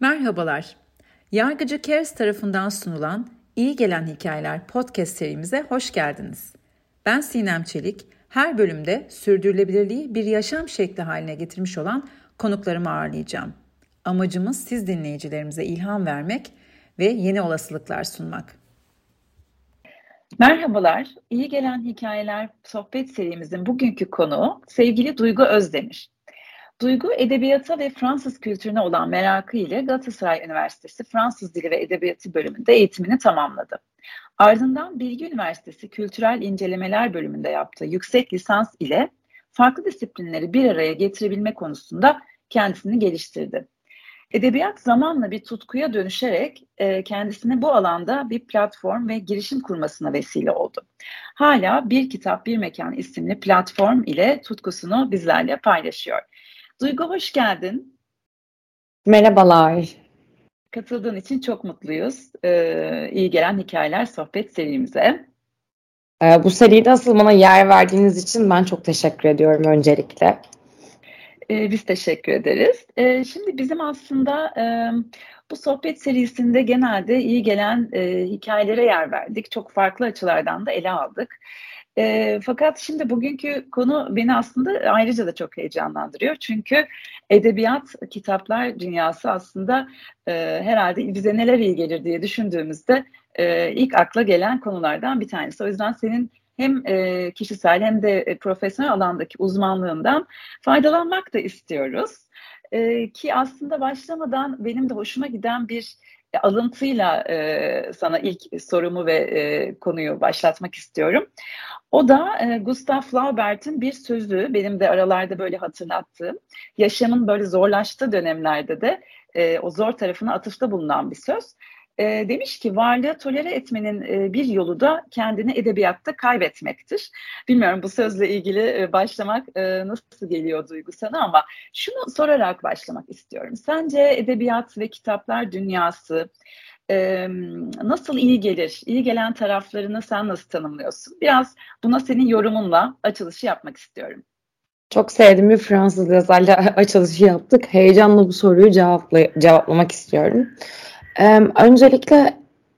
Merhabalar. Yargıcı Cares tarafından sunulan İyi Gelen Hikayeler podcast serimize hoş geldiniz. Ben Sinem Çelik. Her bölümde sürdürülebilirliği bir yaşam şekli haline getirmiş olan konuklarımı ağırlayacağım. Amacımız siz dinleyicilerimize ilham vermek ve yeni olasılıklar sunmak. Merhabalar, İyi Gelen Hikayeler sohbet serimizin bugünkü konuğu sevgili Duygu Özdemir. Duygu edebiyata ve Fransız kültürüne olan merakı ile Galatasaray Üniversitesi Fransız Dili ve Edebiyatı bölümünde eğitimini tamamladı. Ardından Bilgi Üniversitesi Kültürel İncelemeler bölümünde yaptığı yüksek lisans ile farklı disiplinleri bir araya getirebilme konusunda kendisini geliştirdi. Edebiyat zamanla bir tutkuya dönüşerek e, kendisine bu alanda bir platform ve girişim kurmasına vesile oldu. Hala Bir Kitap Bir Mekan isimli platform ile tutkusunu bizlerle paylaşıyor. Duygu hoş geldin. Merhabalar. Katıldığın için çok mutluyuz. Ee, iyi gelen hikayeler sohbet serimize. Ee, bu seride asıl bana yer verdiğiniz için ben çok teşekkür ediyorum öncelikle. Ee, biz teşekkür ederiz. Ee, şimdi bizim aslında e, bu sohbet serisinde genelde iyi gelen e, hikayelere yer verdik. Çok farklı açılardan da ele aldık. E, fakat şimdi bugünkü konu beni aslında ayrıca da çok heyecanlandırıyor. Çünkü edebiyat, kitaplar dünyası aslında e, herhalde bize neler iyi gelir diye düşündüğümüzde e, ilk akla gelen konulardan bir tanesi. O yüzden senin hem e, kişisel hem de profesyonel alandaki uzmanlığından faydalanmak da istiyoruz. E, ki aslında başlamadan benim de hoşuma giden bir alıntıyla e, sana ilk sorumu ve e, konuyu başlatmak istiyorum. O da e, Gustav Flaubert'in bir sözü, benim de aralarda böyle hatırlattığım, yaşamın böyle zorlaştığı dönemlerde de e, o zor tarafına atıfta bulunan bir söz. E, demiş ki varlığı tolere etmenin e, bir yolu da kendini edebiyatta kaybetmektir. Bilmiyorum bu sözle ilgili e, başlamak e, nasıl geliyor Duygu sana ama şunu sorarak başlamak istiyorum. Sence edebiyat ve kitaplar dünyası e, nasıl iyi gelir? İyi gelen taraflarını sen nasıl tanımlıyorsun? Biraz buna senin yorumunla açılışı yapmak istiyorum. Çok sevdiğim bir Fransız yazarla açılışı yaptık. Heyecanla bu soruyu cevapla, cevaplamak istiyorum. Ee, öncelikle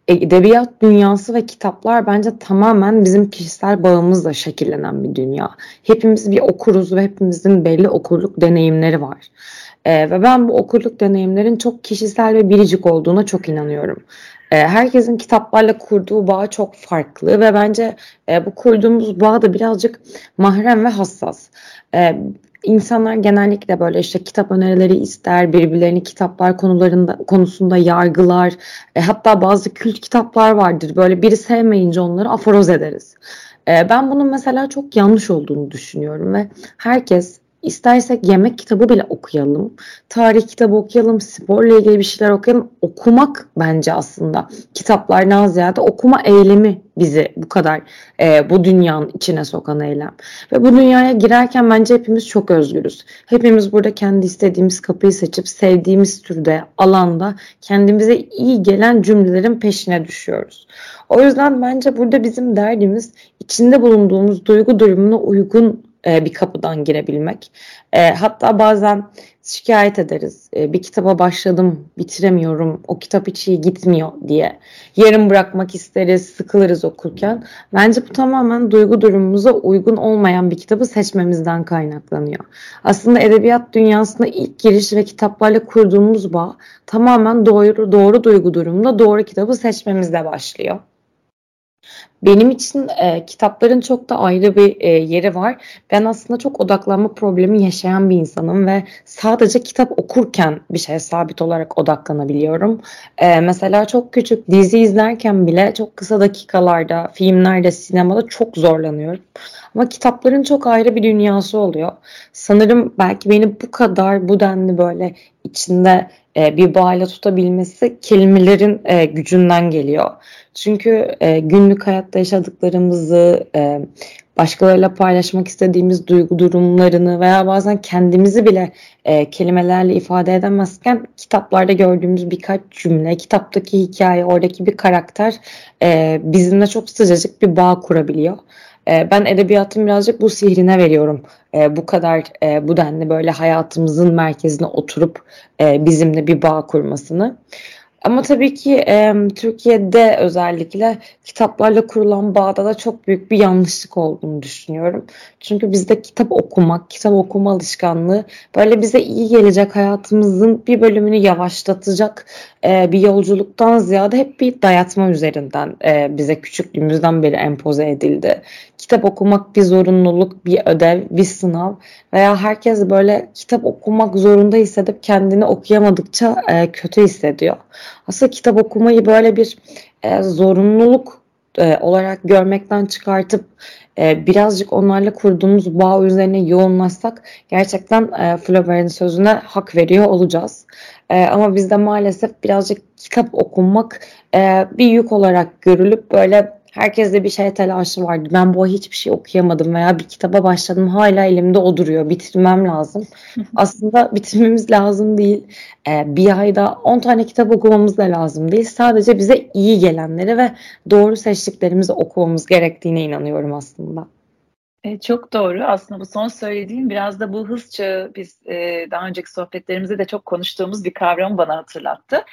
edebiyat dünyası ve kitaplar bence tamamen bizim kişisel bağımızla şekillenen bir dünya. Hepimiz bir okuruz ve hepimizin belli okurluk deneyimleri var. E, ve ben bu okurluk deneyimlerin çok kişisel ve biricik olduğuna çok inanıyorum. E, herkesin kitaplarla kurduğu bağ çok farklı ve bence e, bu kurduğumuz bağ da birazcık mahrem ve hassas. E, İnsanlar genellikle böyle işte kitap önerileri ister, birbirlerini kitaplar konularında konusunda yargılar. E, hatta bazı kült kitaplar vardır. Böyle biri sevmeyince onları aforoz ederiz. E, ben bunun mesela çok yanlış olduğunu düşünüyorum ve herkes İstersek yemek kitabı bile okuyalım, tarih kitabı okuyalım, sporla ilgili bir şeyler okuyalım. Okumak bence aslında kitaplardan ziyade okuma eylemi bizi bu kadar e, bu dünyanın içine sokan eylem. Ve bu dünyaya girerken bence hepimiz çok özgürüz. Hepimiz burada kendi istediğimiz kapıyı seçip sevdiğimiz türde alanda kendimize iyi gelen cümlelerin peşine düşüyoruz. O yüzden bence burada bizim derdimiz içinde bulunduğumuz duygu durumuna uygun e, bir kapıdan girebilmek. E, hatta bazen şikayet ederiz. E, bir kitaba başladım, bitiremiyorum, o kitap hiç iyi gitmiyor diye. Yarım bırakmak isteriz, sıkılırız okurken. Bence bu tamamen duygu durumumuza uygun olmayan bir kitabı seçmemizden kaynaklanıyor. Aslında edebiyat dünyasına ilk giriş ve kitaplarla kurduğumuz bağ tamamen doğru, doğru duygu durumunda doğru kitabı seçmemizle başlıyor. Benim için e, kitapların çok da ayrı bir e, yeri var. Ben aslında çok odaklanma problemi yaşayan bir insanım ve sadece kitap okurken bir şeye sabit olarak odaklanabiliyorum. E, mesela çok küçük dizi izlerken bile çok kısa dakikalarda, filmlerde, sinemada çok zorlanıyorum. Ama kitapların çok ayrı bir dünyası oluyor. Sanırım belki beni bu kadar bu denli böyle içinde e, bir bağla tutabilmesi kelimelerin e, gücünden geliyor. Çünkü e, günlük hayatta yaşadıklarımızı e, başkalarıyla paylaşmak istediğimiz duygu durumlarını veya bazen kendimizi bile e, kelimelerle ifade edemezken kitaplarda gördüğümüz birkaç cümle, kitaptaki hikaye, oradaki bir karakter e, bizimle çok sıcacık bir bağ kurabiliyor. E, ben edebiyatın birazcık bu sihrine veriyorum. E, bu kadar e, bu denli böyle hayatımızın merkezine oturup e, bizimle bir bağ kurmasını. Ama tabii ki e, Türkiye'de özellikle kitaplarla kurulan bağda da çok büyük bir yanlışlık olduğunu düşünüyorum. Çünkü bizde kitap okumak, kitap okuma alışkanlığı böyle bize iyi gelecek hayatımızın bir bölümünü yavaşlatacak e, bir yolculuktan ziyade hep bir dayatma üzerinden e, bize küçüklüğümüzden beri empoze edildi. Kitap okumak bir zorunluluk, bir ödev, bir sınav veya herkes böyle kitap okumak zorunda hissedip kendini okuyamadıkça e, kötü hissediyor. Aslında kitap okumayı böyle bir e, zorunluluk e, olarak görmekten çıkartıp e, birazcık onlarla kurduğumuz bağ üzerine yoğunlaşsak gerçekten e, Flaubert'in sözüne hak veriyor olacağız. E, ama bizde maalesef birazcık kitap okumak e, bir yük olarak görülüp böyle Herkeste bir şey telaşı vardı. Ben bu hiçbir şey okuyamadım veya bir kitaba başladım hala elimde o duruyor. Bitirmem lazım. Aslında bitirmemiz lazım değil. Ee, bir ayda 10 tane kitap okumamız da lazım değil. Sadece bize iyi gelenleri ve doğru seçtiklerimizi okumamız gerektiğine inanıyorum aslında. E, çok doğru. Aslında bu son söylediğim biraz da bu hız çağı biz e, daha önceki sohbetlerimizde de çok konuştuğumuz bir kavramı bana hatırlattı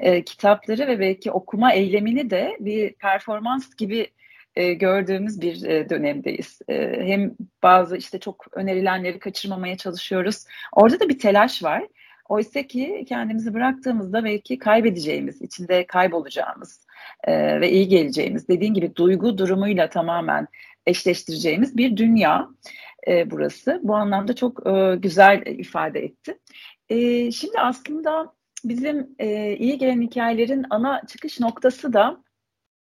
e, kitapları ve belki okuma eylemini de bir performans gibi e, gördüğümüz bir e, dönemdeyiz. E, hem bazı işte çok önerilenleri kaçırmamaya çalışıyoruz. Orada da bir telaş var. Oysa ki kendimizi bıraktığımızda belki kaybedeceğimiz, içinde kaybolacağımız e, ve iyi geleceğimiz, dediğin gibi duygu durumuyla tamamen eşleştireceğimiz bir dünya e, burası. Bu anlamda çok e, güzel ifade etti. E, şimdi aslında bizim e, iyi gelen hikayelerin ana çıkış noktası da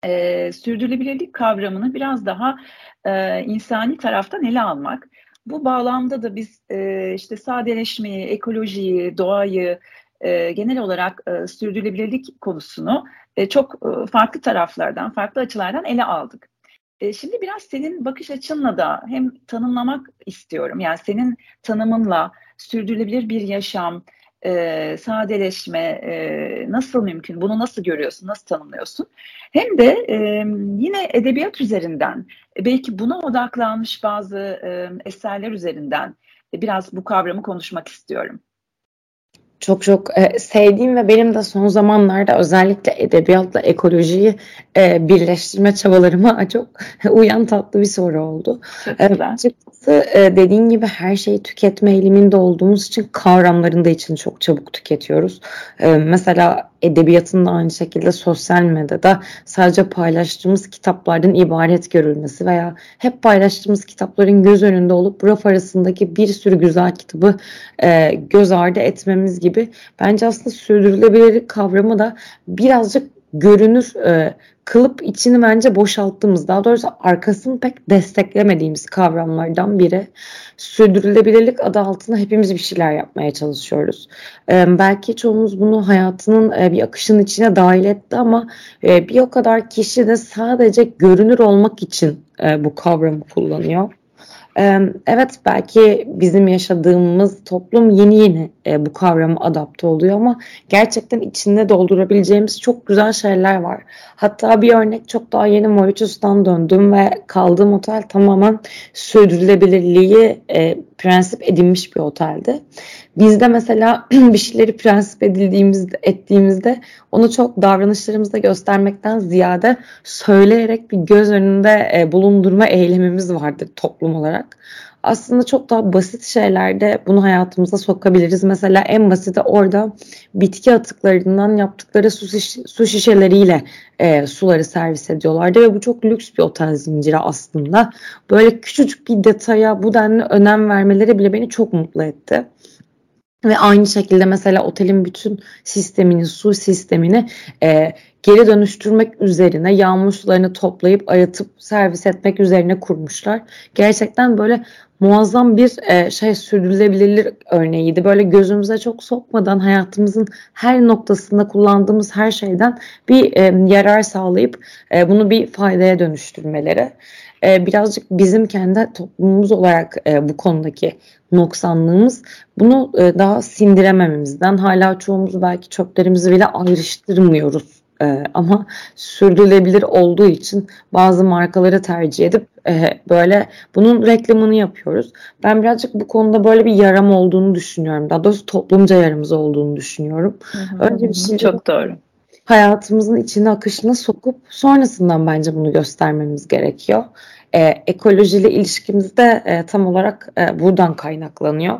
e, sürdürülebilirlik kavramını biraz daha e, insani taraftan ele almak. Bu bağlamda da biz e, işte sadeleşmeyi, ekolojiyi, doğayı, e, genel olarak e, sürdürülebilirlik konusunu e, çok e, farklı taraflardan, farklı açılardan ele aldık. E, şimdi biraz senin bakış açınla da hem tanımlamak istiyorum. Yani senin tanımınla sürdürülebilir bir yaşam, e, sadeleşme e, nasıl mümkün? Bunu nasıl görüyorsun? Nasıl tanımlıyorsun? Hem de e, yine edebiyat üzerinden belki buna odaklanmış bazı e, eserler üzerinden biraz bu kavramı konuşmak istiyorum çok çok e, sevdiğim ve benim de son zamanlarda özellikle edebiyatla ekolojiyi e, birleştirme çabalarıma çok uyan tatlı bir soru oldu. E, açıkçası e, dediğin gibi her şeyi tüketme eğiliminde olduğumuz için kavramların da için çok çabuk tüketiyoruz. E, mesela edebiyatın da aynı şekilde sosyal medyada sadece paylaştığımız kitaplardan ibaret görülmesi veya hep paylaştığımız kitapların göz önünde olup raf arasındaki bir sürü güzel kitabı e, göz ardı etmemiz gibi bence aslında sürdürülebilirlik kavramı da birazcık görünür e, kılıp içini bence boşalttığımız daha doğrusu arkasını pek desteklemediğimiz kavramlardan biri. Sürdürülebilirlik adı altında hepimiz bir şeyler yapmaya çalışıyoruz. E, belki çoğumuz bunu hayatının e, bir akışın içine dahil etti ama e, bir o kadar kişi de sadece görünür olmak için e, bu kavramı kullanıyor. Evet belki bizim yaşadığımız toplum yeni yeni e, bu kavrama adapte oluyor ama gerçekten içinde doldurabileceğimiz çok güzel şeyler var. Hatta bir örnek çok daha yeni Mauritius'tan döndüm ve kaldığım otel tamamen sürdürülebilirliği e, prensip edinmiş bir oteldi. Bizde mesela bir şeyleri prensip edildiğimizde, ettiğimizde onu çok davranışlarımızda göstermekten ziyade söyleyerek bir göz önünde e, bulundurma eylemimiz vardır toplum olarak aslında çok daha basit şeylerde bunu hayatımıza sokabiliriz. Mesela en basiti orada bitki atıklarından yaptıkları su, şiş su şişeleriyle e, suları servis ediyorlardı ve bu çok lüks bir otel zinciri aslında. Böyle küçücük bir detaya bu denli önem vermeleri bile beni çok mutlu etti. Ve aynı şekilde mesela otelin bütün sistemini, su sistemini e, geri dönüştürmek üzerine yağmur sularını toplayıp arıtıp servis etmek üzerine kurmuşlar. Gerçekten böyle muazzam bir e, şey sürdürülebilirlik örneğiydi. Böyle gözümüze çok sokmadan hayatımızın her noktasında kullandığımız her şeyden bir e, yarar sağlayıp e, bunu bir faydaya dönüştürmeleri. E, birazcık bizim kendi toplumumuz olarak e, bu konudaki noksanlığımız bunu e, daha sindiremememizden hala çoğumuz belki çöplerimizi bile ayrıştırmıyoruz e, ama sürdürülebilir olduğu için bazı markaları tercih edip e, böyle bunun reklamını yapıyoruz. Ben birazcık bu konuda böyle bir yaram olduğunu düşünüyorum. Daha doğrusu toplumca yaramız olduğunu düşünüyorum. Hı hı, Önce bir şey çok doğru. Hayatımızın içine akışına sokup sonrasından bence bunu göstermemiz gerekiyor. E, ekolojiyle ilişkimiz de e, tam olarak e, buradan kaynaklanıyor.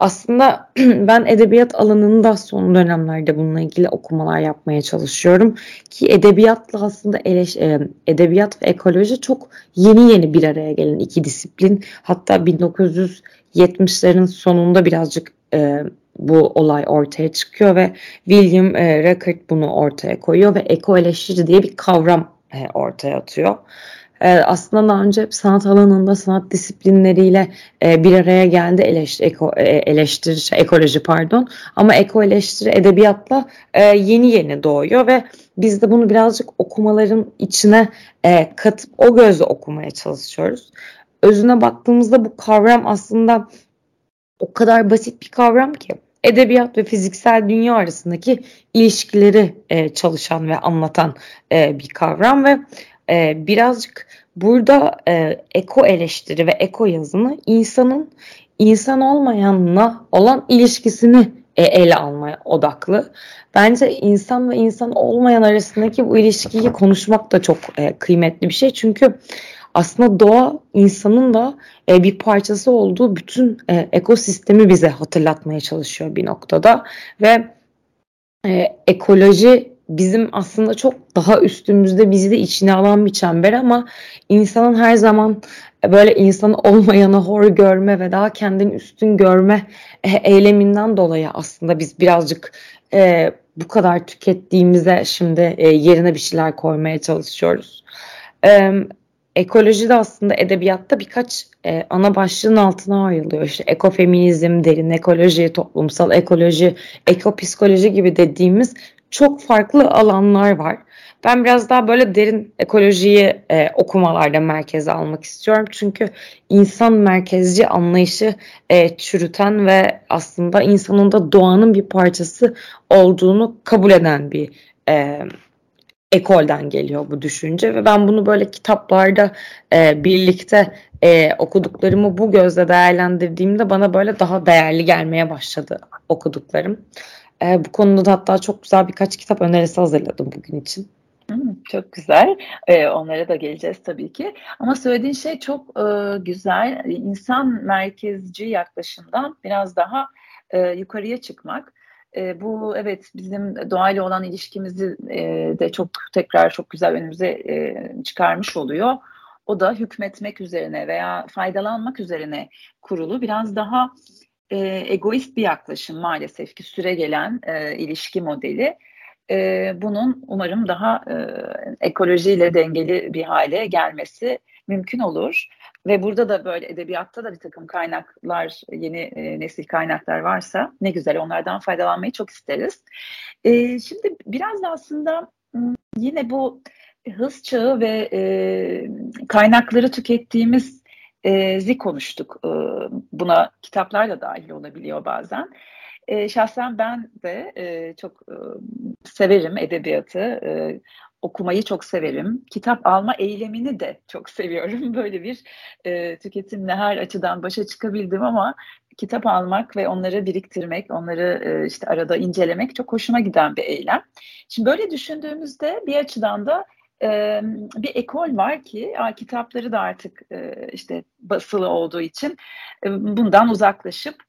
Aslında ben edebiyat alanında son dönemlerde bununla ilgili okumalar yapmaya çalışıyorum. Ki edebiyatla aslında eleş, e, edebiyat ve ekoloji çok yeni yeni bir araya gelen iki disiplin. Hatta 1970'lerin sonunda birazcık e, bu olay ortaya çıkıyor ve William e, Record bunu ortaya koyuyor ve eko eleştiri diye bir kavram e, ortaya atıyor e, aslında daha önce sanat alanında sanat disiplinleriyle e, bir araya geldi eleştiri, eko, e, eleştiri şey, ekoloji pardon ama eko eleştiri edebiyatla e, yeni yeni doğuyor ve biz de bunu birazcık okumaların içine e, katıp o gözle okumaya çalışıyoruz. Özüne baktığımızda bu kavram aslında o kadar basit bir kavram ki edebiyat ve fiziksel dünya arasındaki ilişkileri e, çalışan ve anlatan e, bir kavram ve e, birazcık burada e, eko eleştiri ve eko yazımı insanın insan olmayanla olan ilişkisini e, ele almaya odaklı. Bence insan ve insan olmayan arasındaki bu ilişkiyi konuşmak da çok e, kıymetli bir şey. Çünkü aslında doğa insanın da e, bir parçası olduğu bütün e, ekosistemi bize hatırlatmaya çalışıyor bir noktada ve e, ekoloji bizim aslında çok daha üstümüzde bizi de içine alan bir çember ama insanın her zaman böyle insan olmayanı hor görme ve daha kendini üstün görme e, eyleminden dolayı aslında biz birazcık e, bu kadar tükettiğimize şimdi e, yerine bir şeyler koymaya çalışıyoruz. E, ekoloji de aslında edebiyatta birkaç e, ana başlığın altına ayrılıyor. İşte ekofeminizm, derin ekoloji, toplumsal ekoloji, ekopsikoloji gibi dediğimiz çok farklı alanlar var. Ben biraz daha böyle derin ekolojiyi e, okumalarda merkeze almak istiyorum. Çünkü insan merkezci anlayışı e, çürüten ve aslında insanın da doğanın bir parçası olduğunu kabul eden bir e, ekolden geliyor bu düşünce ve ben bunu böyle kitaplarda e, birlikte e, okuduklarımı bu gözle değerlendirdiğimde bana böyle daha değerli gelmeye başladı okuduklarım. E, bu konuda da hatta çok güzel birkaç kitap önerisi hazırladım bugün için. Hmm, çok güzel. Ee, onlara da geleceğiz tabii ki. Ama söylediğin şey çok e, güzel. İnsan merkezci yaklaşımdan biraz daha e, yukarıya çıkmak. E, bu evet bizim doğayla olan ilişkimizi e, de çok tekrar çok güzel önümüze e, çıkarmış oluyor. O da hükmetmek üzerine veya faydalanmak üzerine kurulu biraz daha e, egoist bir yaklaşım maalesef ki süre gelen e, ilişki modeli. E, bunun umarım daha e, ekolojiyle dengeli bir hale gelmesi mümkün olur. Ve burada da böyle edebiyatta da bir takım kaynaklar, yeni e, nesil kaynaklar varsa ne güzel onlardan faydalanmayı çok isteriz. E, şimdi biraz da aslında yine bu hız çağı ve e, kaynakları tükettiğimiz e, zi konuştuk. E, buna kitaplar da dahil olabiliyor bazen. E, şahsen ben de çok severim edebiyatı. Okumayı çok severim. Kitap alma eylemini de çok seviyorum. Böyle bir e, tüketimle her açıdan başa çıkabildim ama kitap almak ve onları biriktirmek, onları e, işte arada incelemek çok hoşuma giden bir eylem. Şimdi böyle düşündüğümüzde bir açıdan da e, bir ekol var ki kitapları da artık e, işte basılı olduğu için e, bundan uzaklaşıp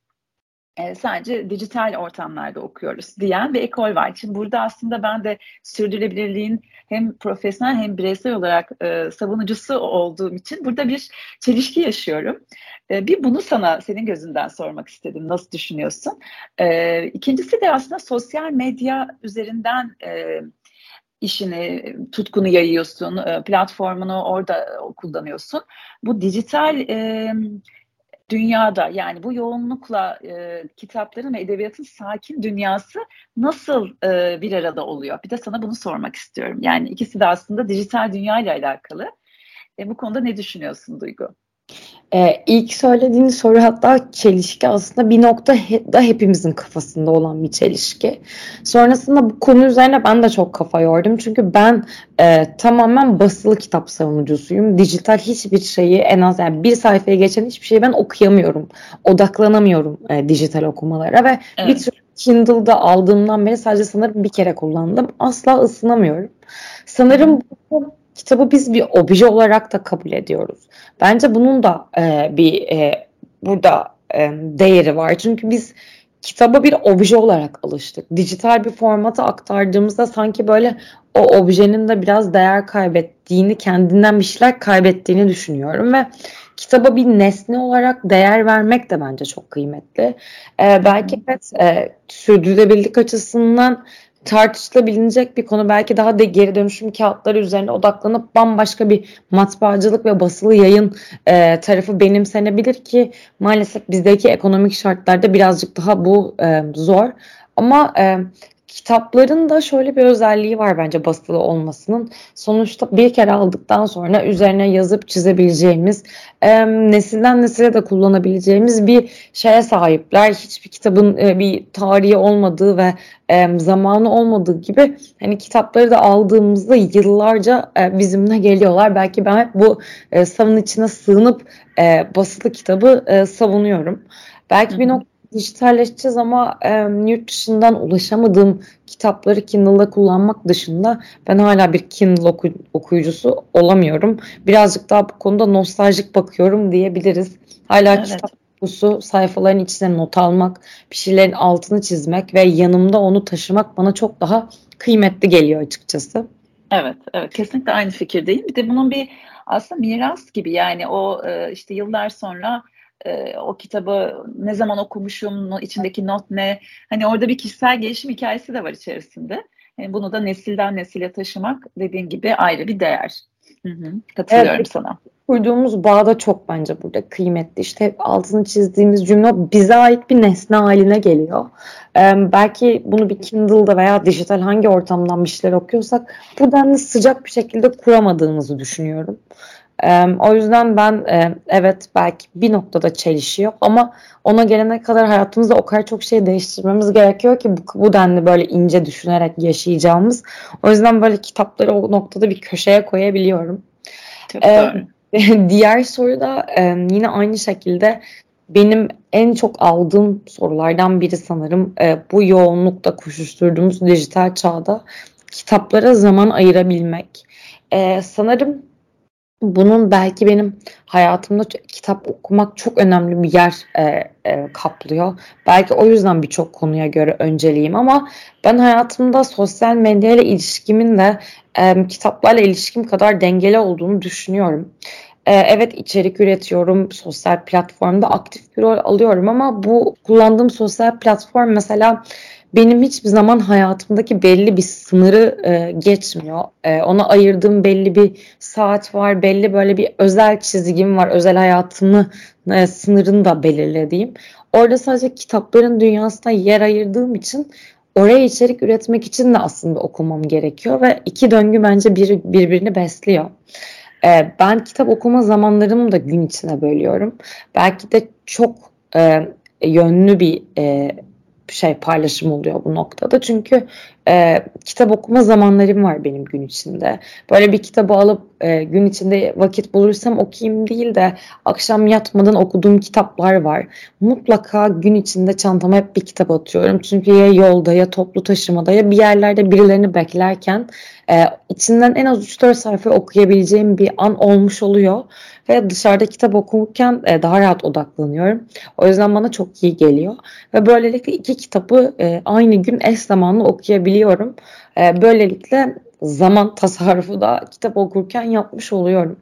e, sadece dijital ortamlarda okuyoruz diyen bir ekol var. Şimdi burada aslında ben de sürdürülebilirliğin hem profesyonel hem bireysel olarak e, savunucusu olduğum için burada bir çelişki yaşıyorum. E, bir bunu sana senin gözünden sormak istedim. Nasıl düşünüyorsun? E, ikincisi de aslında sosyal medya üzerinden e, işini, tutkunu yayıyorsun, e, platformunu orada kullanıyorsun. Bu dijital e, dünyada yani bu yoğunlukla e, kitapların ve edebiyatın sakin dünyası nasıl e, bir arada oluyor? Bir de sana bunu sormak istiyorum. Yani ikisi de aslında dijital dünya ile alakalı. E, bu konuda ne düşünüyorsun Duygu? Ee, ilk söylediğin soru hatta çelişki aslında bir nokta he, da hepimizin kafasında olan bir çelişki. Sonrasında bu konu üzerine ben de çok kafa yordum. Çünkü ben e, tamamen basılı kitap savunucusuyum. Dijital hiçbir şeyi en az yani bir sayfaya geçen hiçbir şeyi ben okuyamıyorum. Odaklanamıyorum e, dijital okumalara ve evet. bir tür Kindle'da aldığımdan beri sadece sanırım bir kere kullandım. Asla ısınamıyorum. Sanırım bu kitabı biz bir obje olarak da kabul ediyoruz. Bence bunun da e, bir e, burada e, değeri var. Çünkü biz kitaba bir obje olarak alıştık. Dijital bir formata aktardığımızda sanki böyle o objenin de biraz değer kaybettiğini, kendinden bir şeyler kaybettiğini düşünüyorum ve kitaba bir nesne olarak değer vermek de bence çok kıymetli. Ee, belki evet e, sürdürülebilirlik açısından tartışılabilecek bir konu. Belki daha da geri dönüşüm kağıtları üzerine odaklanıp bambaşka bir matbaacılık ve basılı yayın e, tarafı benimsenebilir ki maalesef bizdeki ekonomik şartlarda birazcık daha bu e, zor. Ama e, kitapların da şöyle bir özelliği var bence basılı olmasının. Sonuçta bir kere aldıktan sonra üzerine yazıp çizebileceğimiz, e, nesilden nesile de kullanabileceğimiz bir şeye sahipler. Hiçbir kitabın e, bir tarihi olmadığı ve e, zamanı olmadığı gibi hani kitapları da aldığımızda yıllarca e, bizimle geliyorlar. Belki ben hep bu e, savun içine sığınıp e, basılı kitabı e, savunuyorum. Belki Hı-hı. bir nokta dijitalleşeceğiz ama e, yurt dışından ulaşamadığım kitapları Kindle'da kullanmak dışında ben hala bir Kindle oku, okuyucusu olamıyorum. Birazcık daha bu konuda nostaljik bakıyorum diyebiliriz. Hala evet. kitap okusu, sayfaların içine not almak, bir şeylerin altını çizmek ve yanımda onu taşımak bana çok daha kıymetli geliyor açıkçası. Evet, evet kesinlikle aynı fikirdeyim. Bir de bunun bir aslında miras gibi yani o işte yıllar sonra e, o kitabı ne zaman okumuşum, içindeki not ne? Hani orada bir kişisel gelişim hikayesi de var içerisinde. Yani bunu da nesilden nesile taşımak dediğin gibi ayrı bir değer. Hı hı, katılıyorum evet, sana. Kurduğumuz bağ da çok bence burada kıymetli. İşte hep altını çizdiğimiz cümle bize ait bir nesne haline geliyor. Ee, belki bunu bir Kindle'da veya dijital hangi ortamdan bir şeyler okuyorsak bu denli sıcak bir şekilde kuramadığımızı düşünüyorum. E, o yüzden ben e, evet belki bir noktada çelişiyor ama ona gelene kadar hayatımızda o kadar çok şey değiştirmemiz gerekiyor ki bu, bu denli böyle ince düşünerek yaşayacağımız. O yüzden böyle kitapları o noktada bir köşeye koyabiliyorum. Çok e, Diğer soru da e, yine aynı şekilde benim en çok aldığım sorulardan biri sanırım e, bu yoğunlukta koşuşturduğumuz dijital çağda kitaplara zaman ayırabilmek. E, sanırım bunun belki benim hayatımda kitap okumak çok önemli bir yer e, e, kaplıyor. Belki o yüzden birçok konuya göre önceliğim ama ben hayatımda sosyal medyayla ilişkimin de e, kitaplarla ilişkim kadar dengeli olduğunu düşünüyorum. E, evet içerik üretiyorum, sosyal platformda aktif bir rol alıyorum ama bu kullandığım sosyal platform mesela benim hiçbir zaman hayatımdaki belli bir sınırı e, geçmiyor. E, ona ayırdığım belli bir saat var, belli böyle bir özel çizgim var, özel hayatımı e, sınırını da belirlediğim. Orada sadece kitapların dünyasına yer ayırdığım için oraya içerik üretmek için de aslında okumam gerekiyor ve iki döngü bence bir, birbirini besliyor. E, ben kitap okuma zamanlarımı da gün içine bölüyorum. Belki de çok e, yönlü bir e, şey paylaşım oluyor bu noktada. Çünkü e, kitap okuma zamanlarım var benim gün içinde. Böyle bir kitabı alıp e, gün içinde vakit bulursam okuyayım değil de akşam yatmadan okuduğum kitaplar var. Mutlaka gün içinde çantama hep bir kitap atıyorum. Çünkü ya yolda ya toplu taşımada ya bir yerlerde birilerini beklerken e, içinden en az 3-4 sayfa okuyabileceğim bir an olmuş oluyor. Ve dışarıda kitap okurken e, daha rahat odaklanıyorum. O yüzden bana çok iyi geliyor. Ve böylelikle iki kitabı e, aynı gün eş zamanlı okuyabiliyorum. E, böylelikle zaman tasarrufu da kitap okurken yapmış oluyorum.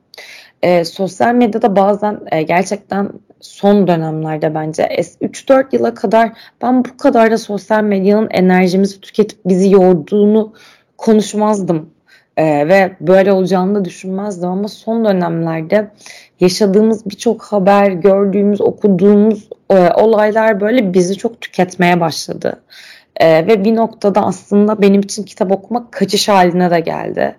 Sosyal medyada bazen gerçekten son dönemlerde bence 3-4 yıla kadar ben bu kadar da sosyal medyanın enerjimizi tüketip bizi yorduğunu konuşmazdım. Ee, ve böyle olacağını da düşünmezdim ama son dönemlerde yaşadığımız birçok haber, gördüğümüz, okuduğumuz e, olaylar böyle bizi çok tüketmeye başladı. E, ve bir noktada aslında benim için kitap okumak kaçış haline de geldi.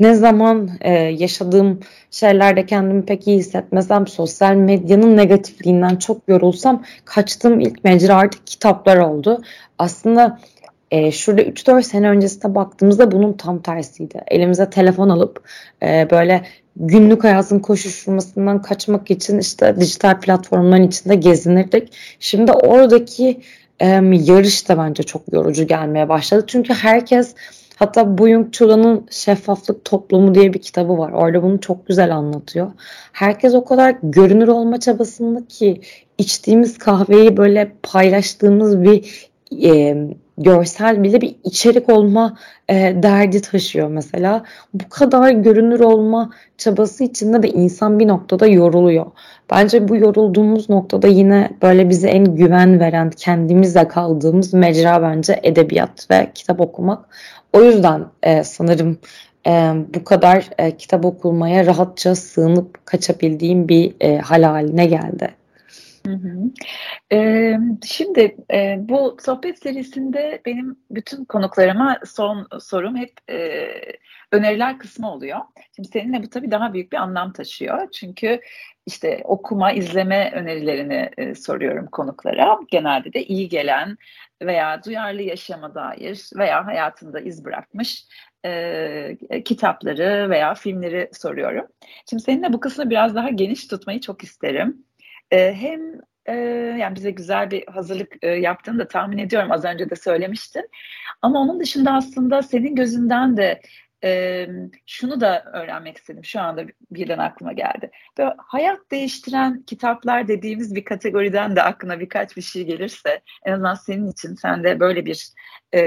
ne zaman e, yaşadığım şeylerde kendimi pek iyi hissetmesem, sosyal medyanın negatifliğinden çok yorulsam kaçtığım ilk mecra artık kitaplar oldu. Aslında e, şurada 3-4 sene öncesine baktığımızda bunun tam tersiydi. Elimize telefon alıp e, böyle günlük hayatın koşuşturmasından kaçmak için işte dijital platformların içinde gezinirdik. Şimdi oradaki e, yarış da bence çok yorucu gelmeye başladı. Çünkü herkes hatta Byung Chula'nın Şeffaflık Toplumu diye bir kitabı var. Orada bunu çok güzel anlatıyor. Herkes o kadar görünür olma çabasında ki içtiğimiz kahveyi böyle paylaştığımız bir e, görsel bile bir içerik olma e, derdi taşıyor mesela. Bu kadar görünür olma çabası içinde de insan bir noktada yoruluyor. Bence bu yorulduğumuz noktada yine böyle bize en güven veren, kendimizle kaldığımız mecra bence edebiyat ve kitap okumak. O yüzden e, sanırım e, bu kadar e, kitap okumaya rahatça sığınıp kaçabildiğim bir e, hal haline geldi. Hı hı. Ee, şimdi e, bu sohbet serisinde benim bütün konuklarıma son sorum hep e, öneriler kısmı oluyor. Şimdi seninle bu tabii daha büyük bir anlam taşıyor. Çünkü işte okuma, izleme önerilerini e, soruyorum konuklara. Genelde de iyi gelen veya duyarlı yaşama dair veya hayatında iz bırakmış e, kitapları veya filmleri soruyorum. Şimdi seninle bu kısmı biraz daha geniş tutmayı çok isterim. E, hem e, yani bize güzel bir hazırlık e, yaptığını da tahmin ediyorum az önce de söylemiştin. Ama onun dışında aslında senin gözünden de e, şunu da öğrenmek istedim. Şu anda birden aklıma geldi. Böyle hayat değiştiren kitaplar dediğimiz bir kategoriden de aklına birkaç bir şey gelirse en azından senin için sende böyle bir e,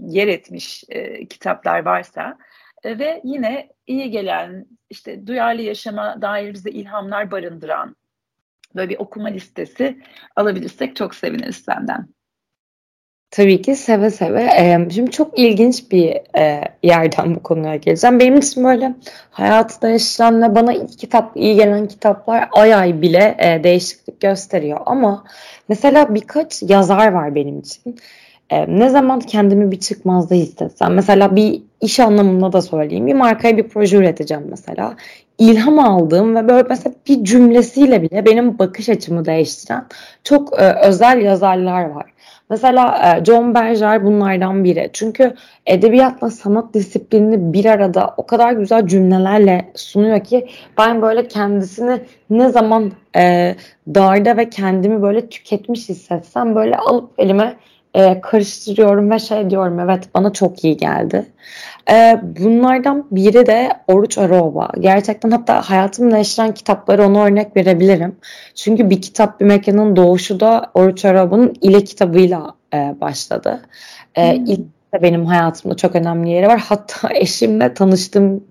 yer etmiş e, kitaplar varsa e, ve yine iyi gelen işte duyarlı yaşama dair bize ilhamlar barındıran böyle bir okuma listesi alabilirsek çok seviniriz senden. Tabii ki seve seve. şimdi çok ilginç bir yerden bu konuya geleceğim. Benim için böyle hayatı yaşayan ve bana ilk kitap, iyi gelen kitaplar ay ay bile değişiklik gösteriyor. Ama mesela birkaç yazar var benim için. ne zaman kendimi bir çıkmazda hissetsem, mesela bir iş anlamında da söyleyeyim, bir markaya bir proje üreteceğim mesela ilham aldığım ve böyle mesela bir cümlesiyle bile benim bakış açımı değiştiren çok e, özel yazarlar var. Mesela e, John Berger bunlardan biri. Çünkü edebiyatla sanat disiplinini bir arada o kadar güzel cümlelerle sunuyor ki ben böyle kendisini ne zaman e, darda ve kendimi böyle tüketmiş hissetsem böyle alıp elime e, karıştırıyorum ve şey diyorum evet bana çok iyi geldi. E, bunlardan biri de Oruç Arova. Gerçekten hatta hayatımı değiştiren kitapları ona örnek verebilirim. Çünkü bir kitap bir mekanın doğuşu da Oruç Arova'nın ile kitabıyla e, başladı. E, hmm. İlk de benim hayatımda çok önemli yeri var. Hatta eşimle tanıştığım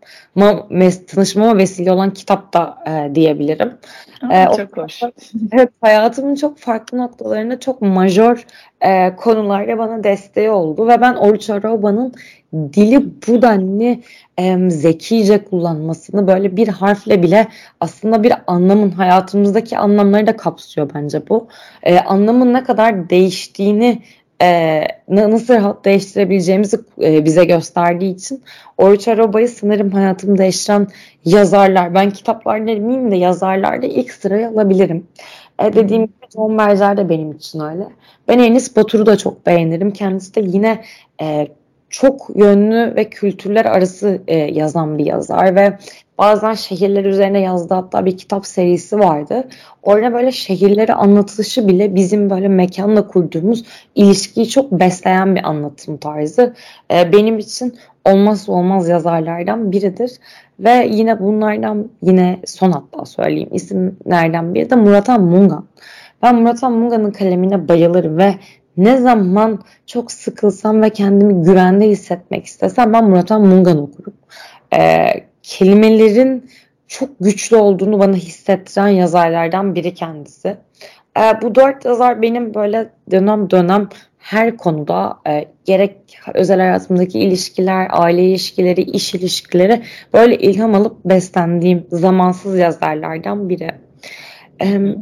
tanışmama vesile olan kitap da e, diyebilirim. Aa, ee, çok hoş. Evet, hayatımın çok farklı noktalarında çok majör e, konularda bana desteği oldu ve ben Oruç Aroba'nın dili bu denli e, zekice kullanmasını böyle bir harfle bile aslında bir anlamın hayatımızdaki anlamları da kapsıyor bence bu. E, anlamın ne kadar değiştiğini e, nasıl rahat değiştirebileceğimizi e, bize gösterdiği için Oruç Aroba'yı sanırım hayatımı değiştiren yazarlar. Ben kitaplar demeyeyim de yazarlarda ilk sıraya alabilirim. E, dediğim gibi John Berger de benim için öyle. Ben Enis Batur'u da çok beğenirim. Kendisi de yine e, çok yönlü ve kültürler arası e, yazan bir yazar ve bazen şehirler üzerine yazdığı hatta bir kitap serisi vardı. Orada böyle şehirleri anlatışı bile bizim böyle mekanla kurduğumuz ilişkiyi çok besleyen bir anlatım tarzı. E, benim için olmazsa olmaz yazarlardan biridir. Ve yine bunlardan yine son hatta söyleyeyim isimlerden biri de Muratan Mungan. Ben Muratan Mungan'ın kalemine bayılırım ve ne zaman çok sıkılsam ve kendimi güvende hissetmek istesem ben Muratan Mungan okurum. Ee, kelimelerin çok güçlü olduğunu bana hissettiren yazarlardan biri kendisi. Ee, bu dört yazar benim böyle dönem dönem her konuda e, gerek özel hayatımdaki ilişkiler, aile ilişkileri, iş ilişkileri böyle ilham alıp beslendiğim zamansız yazarlardan biri. E,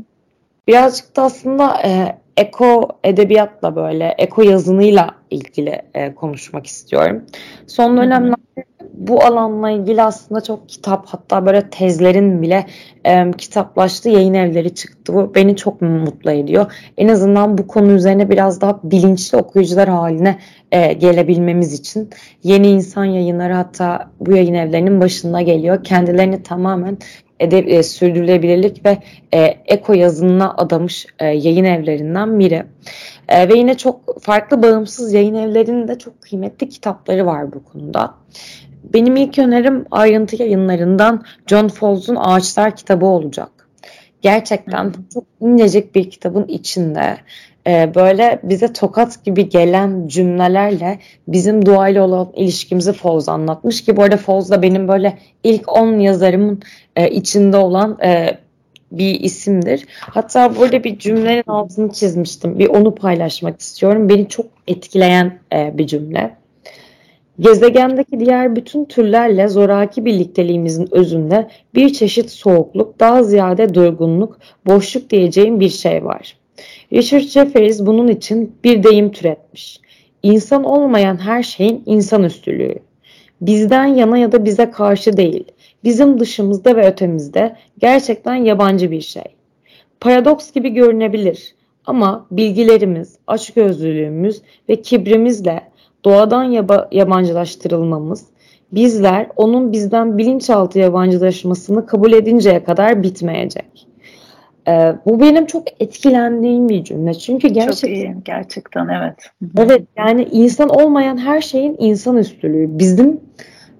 birazcık da aslında e, eko edebiyatla böyle, eko yazınıyla ilgili e, konuşmak istiyorum. Son dönemlerde bu alanla ilgili aslında çok kitap hatta böyle tezlerin bile e, kitaplaştığı yayın evleri çıktı. Bu beni çok mutlu ediyor. En azından bu konu üzerine biraz daha bilinçli okuyucular haline e, gelebilmemiz için yeni insan yayınları hatta bu yayın evlerinin başında geliyor. Kendilerini tamamen edeb e, sürdürülebilirlik ve e, eko yazınına adamış e, yayın evlerinden biri. E, ve yine çok farklı bağımsız yayın evlerinin de çok kıymetli kitapları var bu konuda. Benim ilk önerim ayrıntı yayınlarından John Fowles'un Ağaçlar kitabı olacak. Gerçekten çok incecik bir kitabın içinde e, böyle bize tokat gibi gelen cümlelerle bizim doğayla olan ilişkimizi Fowles anlatmış ki bu arada Fowles da benim böyle ilk 10 yazarımın e, içinde olan e, bir isimdir. Hatta burada bir cümlenin altını çizmiştim. Bir onu paylaşmak istiyorum. Beni çok etkileyen e, bir cümle. Gezegendeki diğer bütün türlerle zoraki birlikteliğimizin özünde bir çeşit soğukluk, daha ziyade durgunluk, boşluk diyeceğim bir şey var. Richard Jefferies bunun için bir deyim türetmiş. İnsan olmayan her şeyin insan üstülüğü. Bizden yana ya da bize karşı değil, bizim dışımızda ve ötemizde gerçekten yabancı bir şey. Paradoks gibi görünebilir ama bilgilerimiz, açgözlülüğümüz ve kibrimizle doğadan yaba, yabancılaştırılmamız, bizler onun bizden bilinçaltı yabancılaşmasını kabul edinceye kadar bitmeyecek. Ee, bu benim çok etkilendiğim bir cümle. Çünkü gerçekten... Çok iyi, gerçekten evet. Evet yani insan olmayan her şeyin insan üstülüğü. Bizim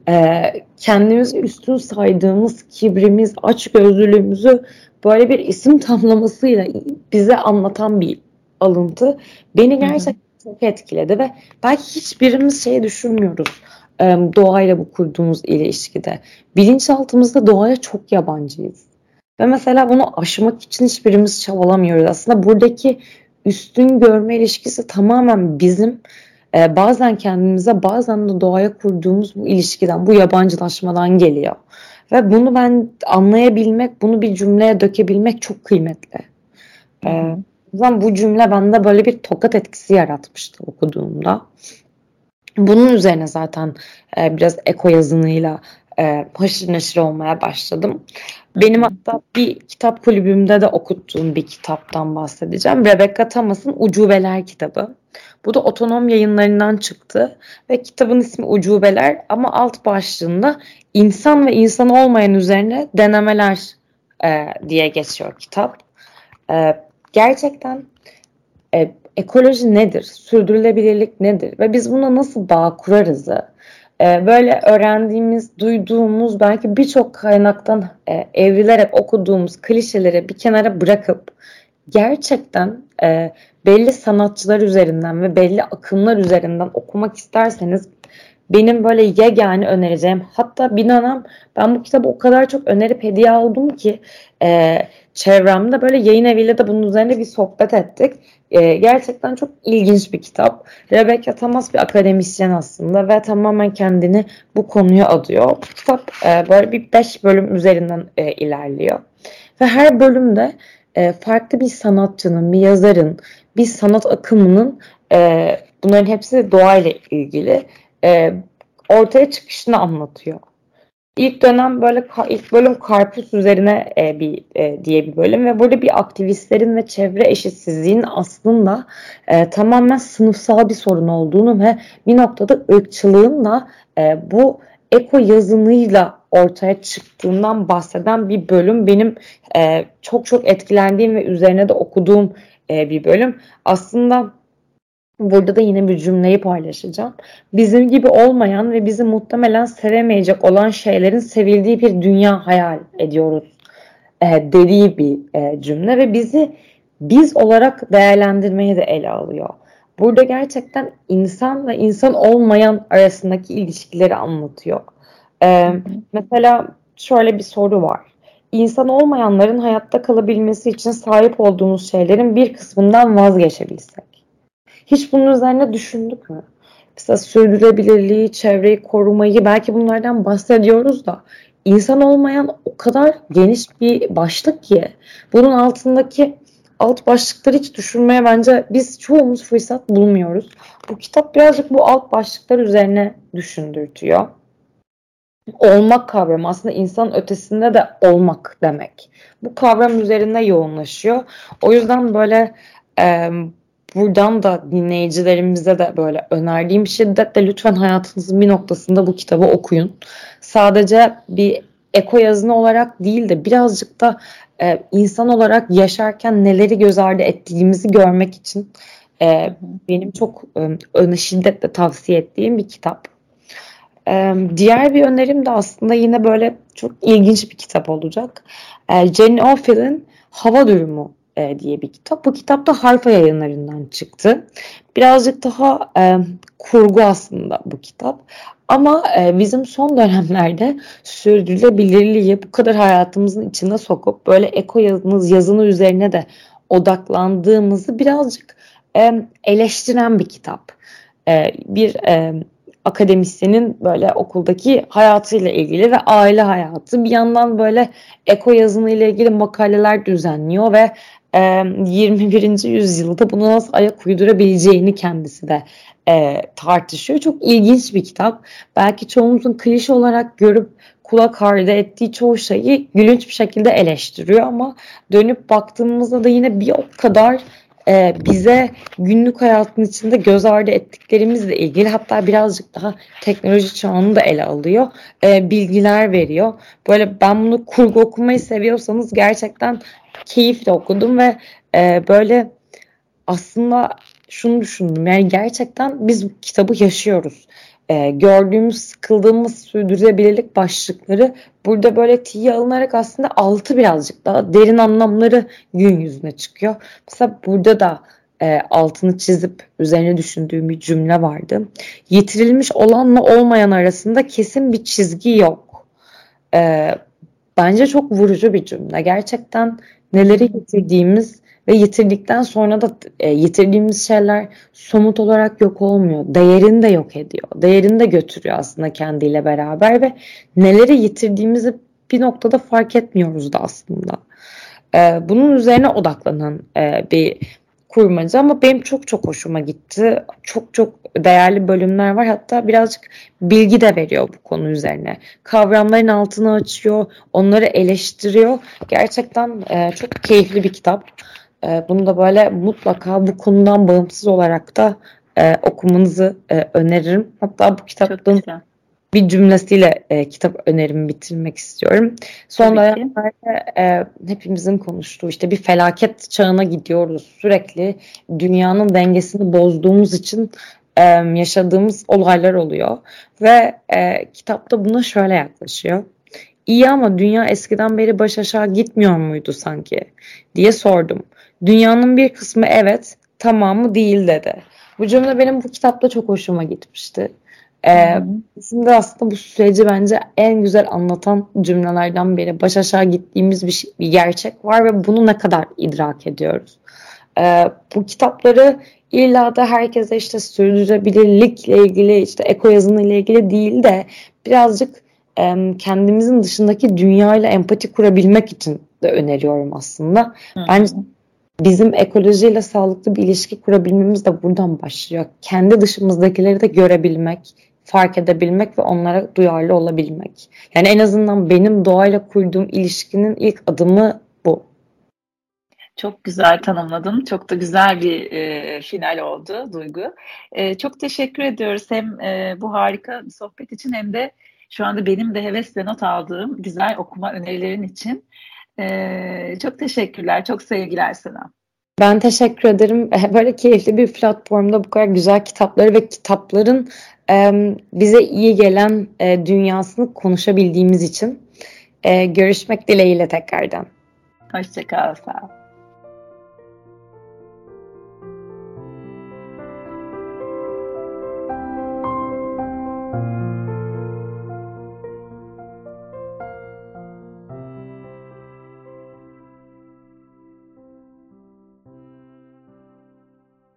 e, kendimizi üstün saydığımız kibrimiz, açgözlülüğümüzü böyle bir isim tamlamasıyla bize anlatan bir alıntı. Beni gerçekten çok etkiledi ve belki hiçbirimiz şey düşünmüyoruz doğayla bu kurduğumuz ilişkide. Bilinçaltımızda doğaya çok yabancıyız. Ve mesela bunu aşmak için hiçbirimiz çabalamıyoruz. Aslında buradaki üstün görme ilişkisi tamamen bizim e, bazen kendimize bazen de doğaya kurduğumuz bu ilişkiden, bu yabancılaşmadan geliyor. Ve bunu ben anlayabilmek, bunu bir cümleye dökebilmek çok kıymetli. E, yüzden bu cümle bende böyle bir tokat etkisi yaratmıştı okuduğumda. Bunun üzerine zaten e, biraz eko yazınıyla e, haşır neşir olmaya başladım. Benim hatta bir kitap kulübümde de okuttuğum bir kitaptan bahsedeceğim. Rebecca Thomas'ın Ucubeler kitabı. Bu da otonom yayınlarından çıktı ve kitabın ismi Ucubeler ama alt başlığında insan ve insan olmayan üzerine denemeler e, diye geçiyor kitap. E, gerçekten e, ekoloji nedir? Sürdürülebilirlik nedir? Ve biz buna nasıl bağ kurarızı e, böyle öğrendiğimiz, duyduğumuz belki birçok kaynaktan e, evrilerek okuduğumuz klişeleri bir kenara bırakıp gerçekten e, belli sanatçılar üzerinden ve belli akımlar üzerinden okumak isterseniz benim böyle yegane önereceğim hatta bir dönem ben bu kitabı o kadar çok önerip hediye aldım ki e, çevremde böyle yayın eviyle de bunun üzerine bir sohbet ettik. E, gerçekten çok ilginç bir kitap. Rebecca Thomas bir akademisyen aslında ve tamamen kendini bu konuya adıyor. Bu kitap e, böyle bir beş bölüm üzerinden e, ilerliyor. Ve her bölümde e, farklı bir sanatçının, bir yazarın, bir sanat akımının e, bunların hepsi doğayla ilgili e, ortaya çıkışını anlatıyor. İlk dönem böyle ilk bölüm karpuz üzerine e, bir e, diye bir bölüm ve burada bir aktivistlerin ve çevre eşitsizliğinin aslında e, tamamen sınıfsal bir sorun olduğunu ve bir noktada ırkçılığın da e, bu eko yazınıyla ortaya çıktığından bahseden bir bölüm benim e, çok çok etkilendiğim ve üzerine de okuduğum e, bir bölüm. Aslında Burada da yine bir cümleyi paylaşacağım. Bizim gibi olmayan ve bizi muhtemelen sevemeyecek olan şeylerin sevildiği bir dünya hayal ediyoruz e, dediği bir e, cümle ve bizi biz olarak değerlendirmeyi de ele alıyor. Burada gerçekten insan ve insan olmayan arasındaki ilişkileri anlatıyor. E, mesela şöyle bir soru var. İnsan olmayanların hayatta kalabilmesi için sahip olduğumuz şeylerin bir kısmından vazgeçebilsek hiç bunun üzerine düşündük mü? Mesela sürdürülebilirliği, çevreyi korumayı belki bunlardan bahsediyoruz da insan olmayan o kadar geniş bir başlık ki bunun altındaki alt başlıkları hiç düşünmeye bence biz çoğumuz fırsat bulmuyoruz. Bu kitap birazcık bu alt başlıklar üzerine düşündürtüyor. olmak kavramı aslında insan ötesinde de olmak demek. Bu kavram üzerinde yoğunlaşıyor. O yüzden böyle e, buradan da dinleyicilerimize de böyle önerdiğim şiddetle lütfen hayatınızın bir noktasında bu kitabı okuyun. Sadece bir eko yazını olarak değil de birazcık da e, insan olarak yaşarken neleri göz ardı ettiğimizi görmek için e, benim çok e, şiddetle tavsiye ettiğim bir kitap. E, diğer bir önerim de aslında yine böyle çok ilginç bir kitap olacak. E, Jenny Offill'in Hava Durumu e, diye bir kitap. Bu kitap da Harfa yayınlarından çıktı. Birazcık daha e, kurgu aslında bu kitap. Ama e, bizim son dönemlerde sürdürülebilirliği bu kadar hayatımızın içine sokup böyle eko yazınız yazını üzerine de odaklandığımızı birazcık e, eleştiren bir kitap. E, bir e, akademisyenin böyle okuldaki hayatıyla ilgili ve aile hayatı bir yandan böyle eko yazını ile ilgili makaleler düzenliyor ve 21. yüzyılda bunu nasıl ayak uydurabileceğini kendisi de e, tartışıyor. Çok ilginç bir kitap. Belki çoğumuzun klişe olarak görüp kulak ardı ettiği çoğu şeyi gülünç bir şekilde eleştiriyor ama dönüp baktığımızda da yine bir o kadar e, bize günlük hayatın içinde göz ardı ettiklerimizle ilgili hatta birazcık daha teknoloji çağını da ele alıyor. E, bilgiler veriyor. Böyle ben bunu kurgu okumayı seviyorsanız gerçekten keyifle okudum ve e, böyle aslında şunu düşündüm. Yani gerçekten biz bu kitabı yaşıyoruz. E, gördüğümüz, sıkıldığımız sürdürülebilirlik başlıkları burada böyle tiye alınarak aslında altı birazcık daha derin anlamları gün yüzüne çıkıyor. Mesela burada da e, altını çizip üzerine düşündüğüm bir cümle vardı. Yitirilmiş olanla olmayan arasında kesin bir çizgi yok. E, bence çok vurucu bir cümle. Gerçekten neleri yitirdiğimiz ve yitirdikten sonra da e, yitirdiğimiz şeyler somut olarak yok olmuyor. Değerini de yok ediyor. Değerini de götürüyor aslında kendiyle beraber ve neleri yitirdiğimizi bir noktada fark etmiyoruz da aslında. E, bunun üzerine odaklanan e, bir kurmaca ama benim çok çok hoşuma gitti. Çok çok değerli bölümler var. Hatta birazcık bilgi de veriyor bu konu üzerine. Kavramların altını açıyor, onları eleştiriyor. Gerçekten e, çok keyifli bir kitap. E, bunu da böyle mutlaka bu konudan bağımsız olarak da e, okumanızı e, öneririm. Hatta bu kitaptan bir cümlesiyle e, kitap önerimi bitirmek istiyorum. Son dönemlerde e, hepimizin konuştuğu işte bir felaket çağına gidiyoruz. Sürekli dünyanın dengesini bozduğumuz için e, yaşadığımız olaylar oluyor. Ve e, kitapta buna şöyle yaklaşıyor. İyi ama dünya eskiden beri baş aşağı gitmiyor muydu sanki diye sordum. Dünyanın bir kısmı evet, tamamı değil dedi. Bu cümle benim bu kitapta çok hoşuma gitmişti. Ee, şimdi aslında bu süreci bence en güzel anlatan cümlelerden biri. Baş aşağı gittiğimiz bir, şey, bir gerçek var ve bunu ne kadar idrak ediyoruz. Ee, bu kitapları illa da herkese işte sürdürülebilirlikle ilgili işte eko yazını ile ilgili değil de birazcık e, kendimizin dışındaki dünyayla empati kurabilmek için de öneriyorum aslında. Hı. Bence bizim ekolojiyle sağlıklı bir ilişki kurabilmemiz de buradan başlıyor. Kendi dışımızdakileri de görebilmek, fark edebilmek ve onlara duyarlı olabilmek. Yani en azından benim doğayla kurduğum ilişkinin ilk adımı bu. Çok güzel tanımladın. Çok da güzel bir e, final oldu Duygu. E, çok teşekkür ediyoruz hem e, bu harika sohbet için hem de şu anda benim de hevesle not aldığım güzel okuma önerilerin için. E, çok teşekkürler, çok sevgiler sana. Ben teşekkür ederim. Böyle keyifli bir platformda bu kadar güzel kitapları ve kitapların bize iyi gelen e, dünyasını konuşabildiğimiz için. E, görüşmek dileğiyle tekrardan. Hoşçakal, sağ ol.